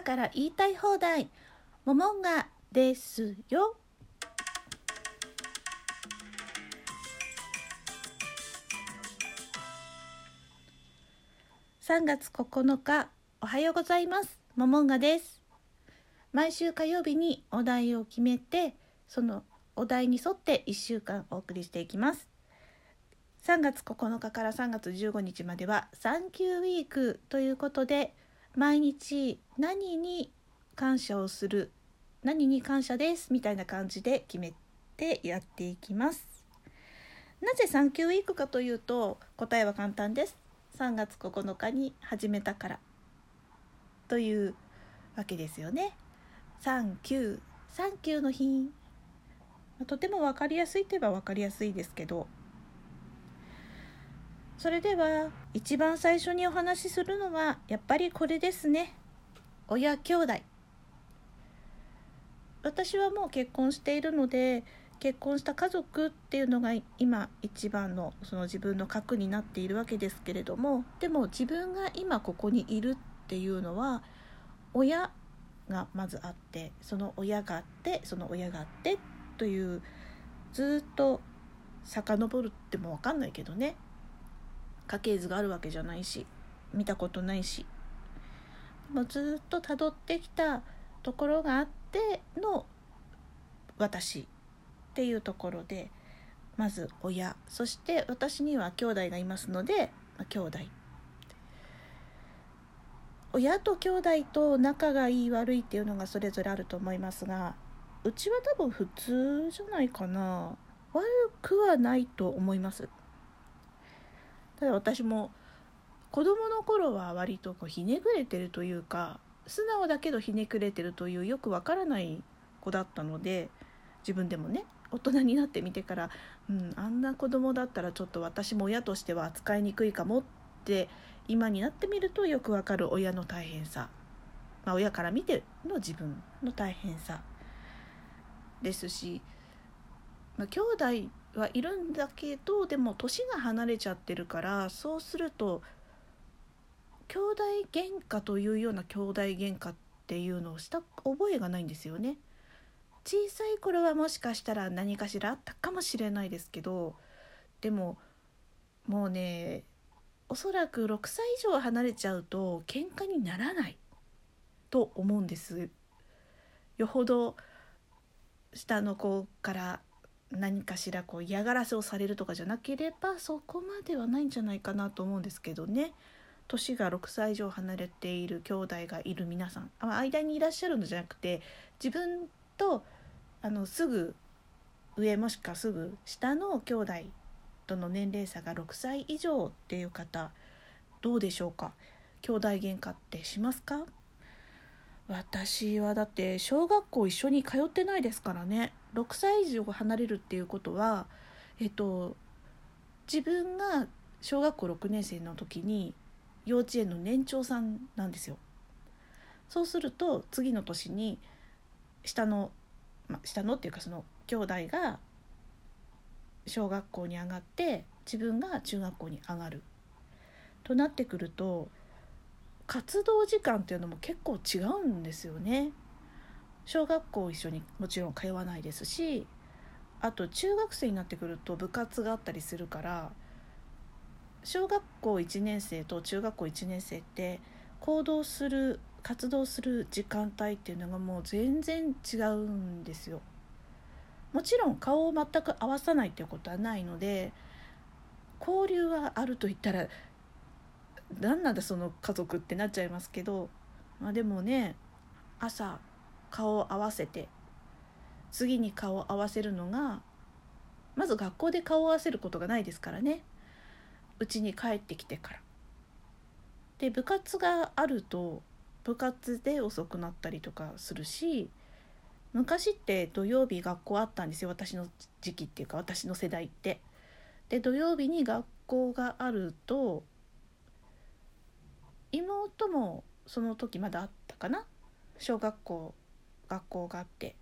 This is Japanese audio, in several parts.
朝から言いたい放題モモンガですよ。3月9日おはようございます。モモンガです。毎週火曜日にお題を決めてそのお題に沿って1週間お送りしていきます。3月9日から3月15日まではサンキューウィークということで毎日何に感謝をする何に感謝ですみたいな感じで決めてやっていきます。なぜサンキューウィークかというと答えは簡単です。3月9日に始めたから。というわけですよね。サンキューサンキューの日。とても分かりやすいといえば分かりやすいですけど。それでは一番最初にお話しするのはやっぱりこれですね。親兄弟。私はもう結婚しているので結婚した家族っていうのが今一番のその自分の核になっているわけですけれどもでも自分が今ここにいるっていうのは親がまずあってその親があってその親があってというずっと遡るっても分かんないけどね。家系図があるわけじゃないし見たことないし。もうずっとたどってきたところがあっての私っていうところでまず親そして私には兄弟がいますので、まあ、兄弟。親と兄弟と仲がいい悪いっていうのがそれぞれあると思いますがうちは多分普通じゃないかな。悪くはないと思います。ただ私も子供の頃は割とこうひねくれてるというか素直だけどひねくれてるというよくわからない子だったので自分でもね大人になってみてから、うん、あんな子供だったらちょっと私も親としては扱いにくいかもって今になってみるとよくわかる親の大変さ、まあ、親から見ての自分の大変さですし、まあ、兄弟はいるんだけどでも年が離れちゃってるからそうすると兄弟喧嘩とい。うような兄弟喧嘩ってい。うのをした覚えがない。んですよね。小さい。頃はもしかしたら何かしらあったかもしれない。ですけどでももうねおそらく6歳以上離れちゃうと喧嘩にならない。と思うんです。よほど下の子から何かしらこう嫌がらせをされるとかじゃなければそこまではないんじゃないかなと思うんですけどね。年が6歳以上離れている兄弟がいる皆さん間にいらっしゃるのじゃなくて自分とあのすぐ上もしくはすぐ下の兄弟との年齢差が6歳以上っていう方どうでしょうか？兄弟喧嘩ってしますか？私はだって小学校一緒に通ってないですからね。6歳以上離れるっていうことはえっと自分が小学校6年生の時に幼稚園の年長さんなんですよ。そうすると次の年に下の、ま、下のっていうかその兄弟が小学校に上がって自分が中学校に上がるとなってくると活動時間っていうのも結構違うんですよね。小学校一緒にもちろん通わないですしあと中学生になってくると部活があったりするから小学校1年生と中学校1年生って行動する活動する時間帯っていうのがもう全然違うんですよ。もちろん顔を全く合わさないっていうことはないので交流はあると言ったら何なんだその家族ってなっちゃいますけど、まあ、でもね朝顔を合わせて次に顔を合わせるのがまず学校で顔を合わせることがないですからねうちに帰ってきてから。で部活があると部活で遅くなったりとかするし昔って土曜日学校あったんですよ私の時期っていうか私の世代って。で土曜日に学校があると妹もその時まだあったかな小学校学校があって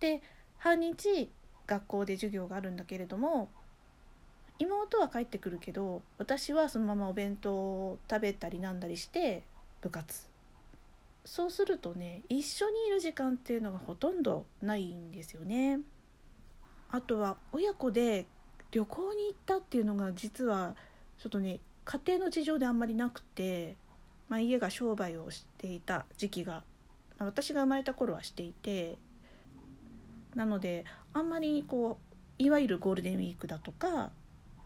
で半日学校で授業があるんだけれども妹は帰ってくるけど私はそのままお弁当を食べたりなんだりして部活そうするとね一緒にいる時間っていうのがほとんどないんですよね。あとは親子で旅行に行ったっていうのが実はちょっとね家庭の事情であんまりなくて、まあ、家が商売をしていた時期が、私が生まれた頃はしていてなのであんまりこういわゆるゴールデンウィークだとか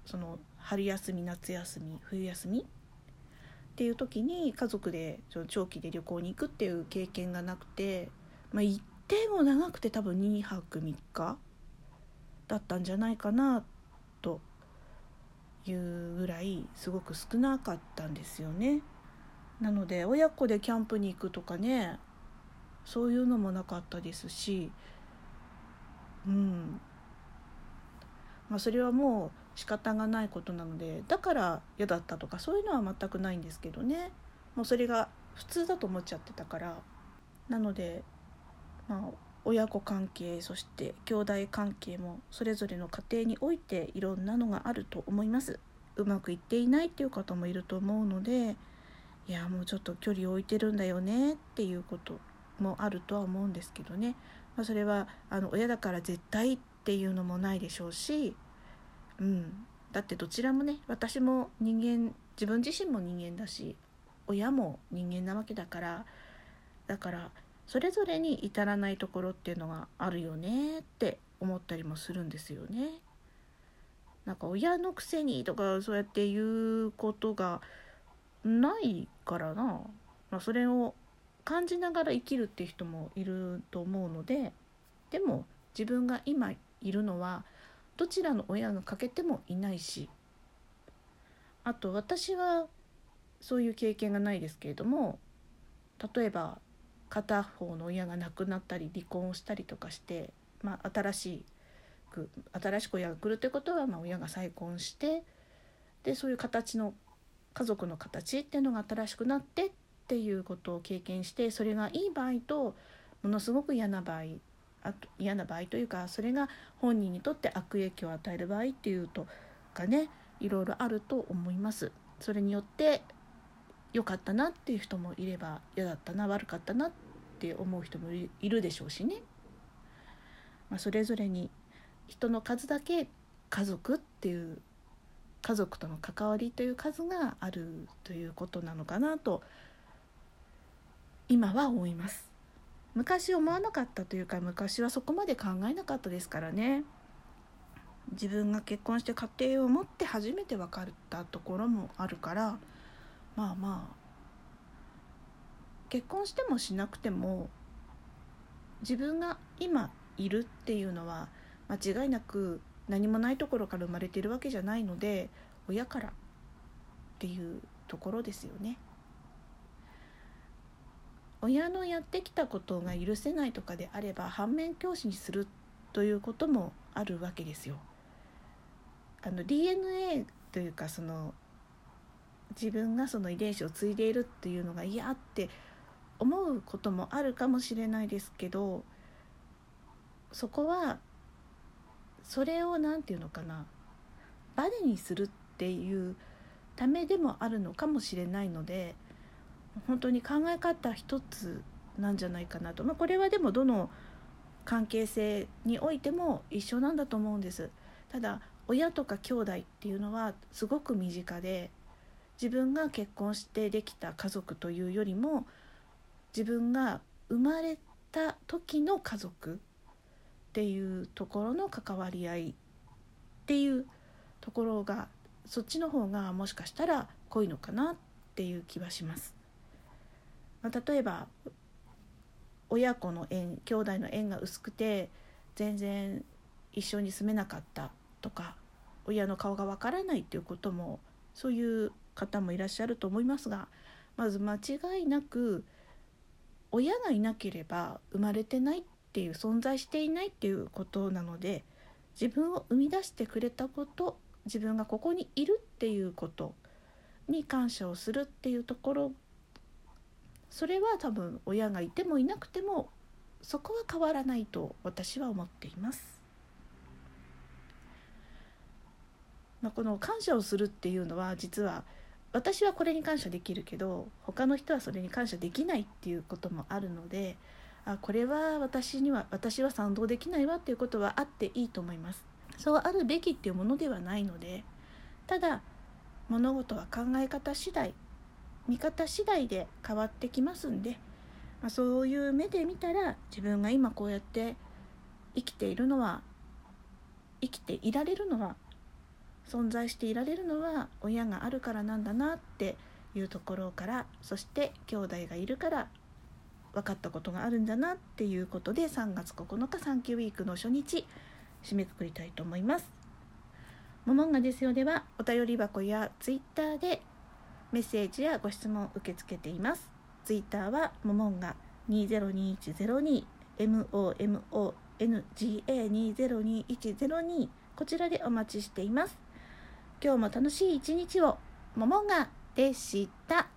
その春休み夏休み冬休みっていう時に家族で長期で旅行に行くっていう経験がなくて、まあ、行っても長くて多分2泊3日だったんじゃないかなというぐらいすごく少なかったんですよね。なので親子でキャンプに行くとかねそういうのもなかったですしうん。まあそれはもう仕方がないことなのでだから嫌だったとかそういうのは全くないんですけどね。もうそれが普通だと思っちゃってたから。なのでまあ親子関係そして兄弟関係もそれぞれの家庭においていろんなのがあると思います。うまくいっていないっていう方もいると思うのでいやもうちょっと距離を置いてるんだよねっていうこと。もあるとは思うんですけどね、まあ、それはあの親だから絶対っていうのもないでしょうし、うん、だってどちらもね私も人間自分自身も人間だし親も人間なわけだからだからそれぞれに至らないところっていうのがあるよねって思ったりもするんですよね。なんか親のくせにとかそうやって言うことがないからな、まあ、それを感じながら生きるっていう人もいると思うのででも自分が今いるのはどちらの親が欠けてもいないしあと私はそういう経験がないですけれども例えば片方の親が亡くなったり離婚をしたりとかして、まあ、新しく新しく親が来るということは、まあ、親が再婚してでそういう形の家族の形っていうのが新しくなってっっていうことを経験してそれがいい場合とものすごく嫌な場合あと嫌な場合というかそれが本人にとって悪影響を与える場合っていうとかねいろいろあると思います。それによって良かったなっていう人もいれば嫌だったな悪かったなって思う人もいるでしょうしね、まあ、それぞれに人の数だけ家族っていう家族との関わりという数があるということなのかなと今は思います昔思わなかったというか昔はそこまで考えなかったですからね自分が結婚して家庭を持って初めて分かったところもあるからまあまあ結婚してもしなくても自分が今いるっていうのは間違いなく何もないところから生まれてるわけじゃないので親からっていうところですよね。親のやってきたことが許せないとかであれば反面教師にするということもあるわけですよ。あの DNA というかその自分がその遺伝子を継いでいるっていうのが嫌って思うこともあるかもしれないですけどそこはそれを何て言うのかなバネにするっていうためでもあるのかもしれないので本当に考え方一つなんじゃないかなと、まあ、これはでもどの関係性においても一緒なんだと思うんです。ただ親とか兄弟っていうのはすごく身近で自分が結婚してできた家族というよりも自分が生まれた時の家族っていうところの関わり合いっていうところがそっちの方がもしかしたら濃いのかなっていう気はします。まあ、例えば親子の縁兄弟の縁が薄くて全然一緒に住めなかったとか親の顔がわからないっていうこともそういう方もいらっしゃると思いますがまず間違いなく親がいなければ生まれてないっていう存在していないっていうことなので自分を生み出してくれたこと自分がここにいるっていうことに感謝をするっていうところそれは多分親がいてもいなくてもそこは変わらないと私は思っています。まあ、この感謝をするっていうのは実は私はこれに感謝できるけど他の人はそれに感謝できないっていうこともあるのであこれは私には私は賛同できないわっていうことはあっていいと思いますそうあるべきっていうものではないのでただ物事は考え方次第見方次第で変わってきますんで、まあ、そういう目で見たら自分が今こうやって生きているのは生きていられるのは存在していられるのは親があるからなんだなっていうところからそして兄弟がいるから分かったことがあるんだなっていうことで3月9日サンキューウィークの初日締めくくりたいと思います。モモンガですよではお便り箱やツイッターでメッセージやご質問受け付けています。ツイッターはモモンガ202102 MOMONGA202102 こちらでお待ちしています。今日も楽しい一日をモモンガでした。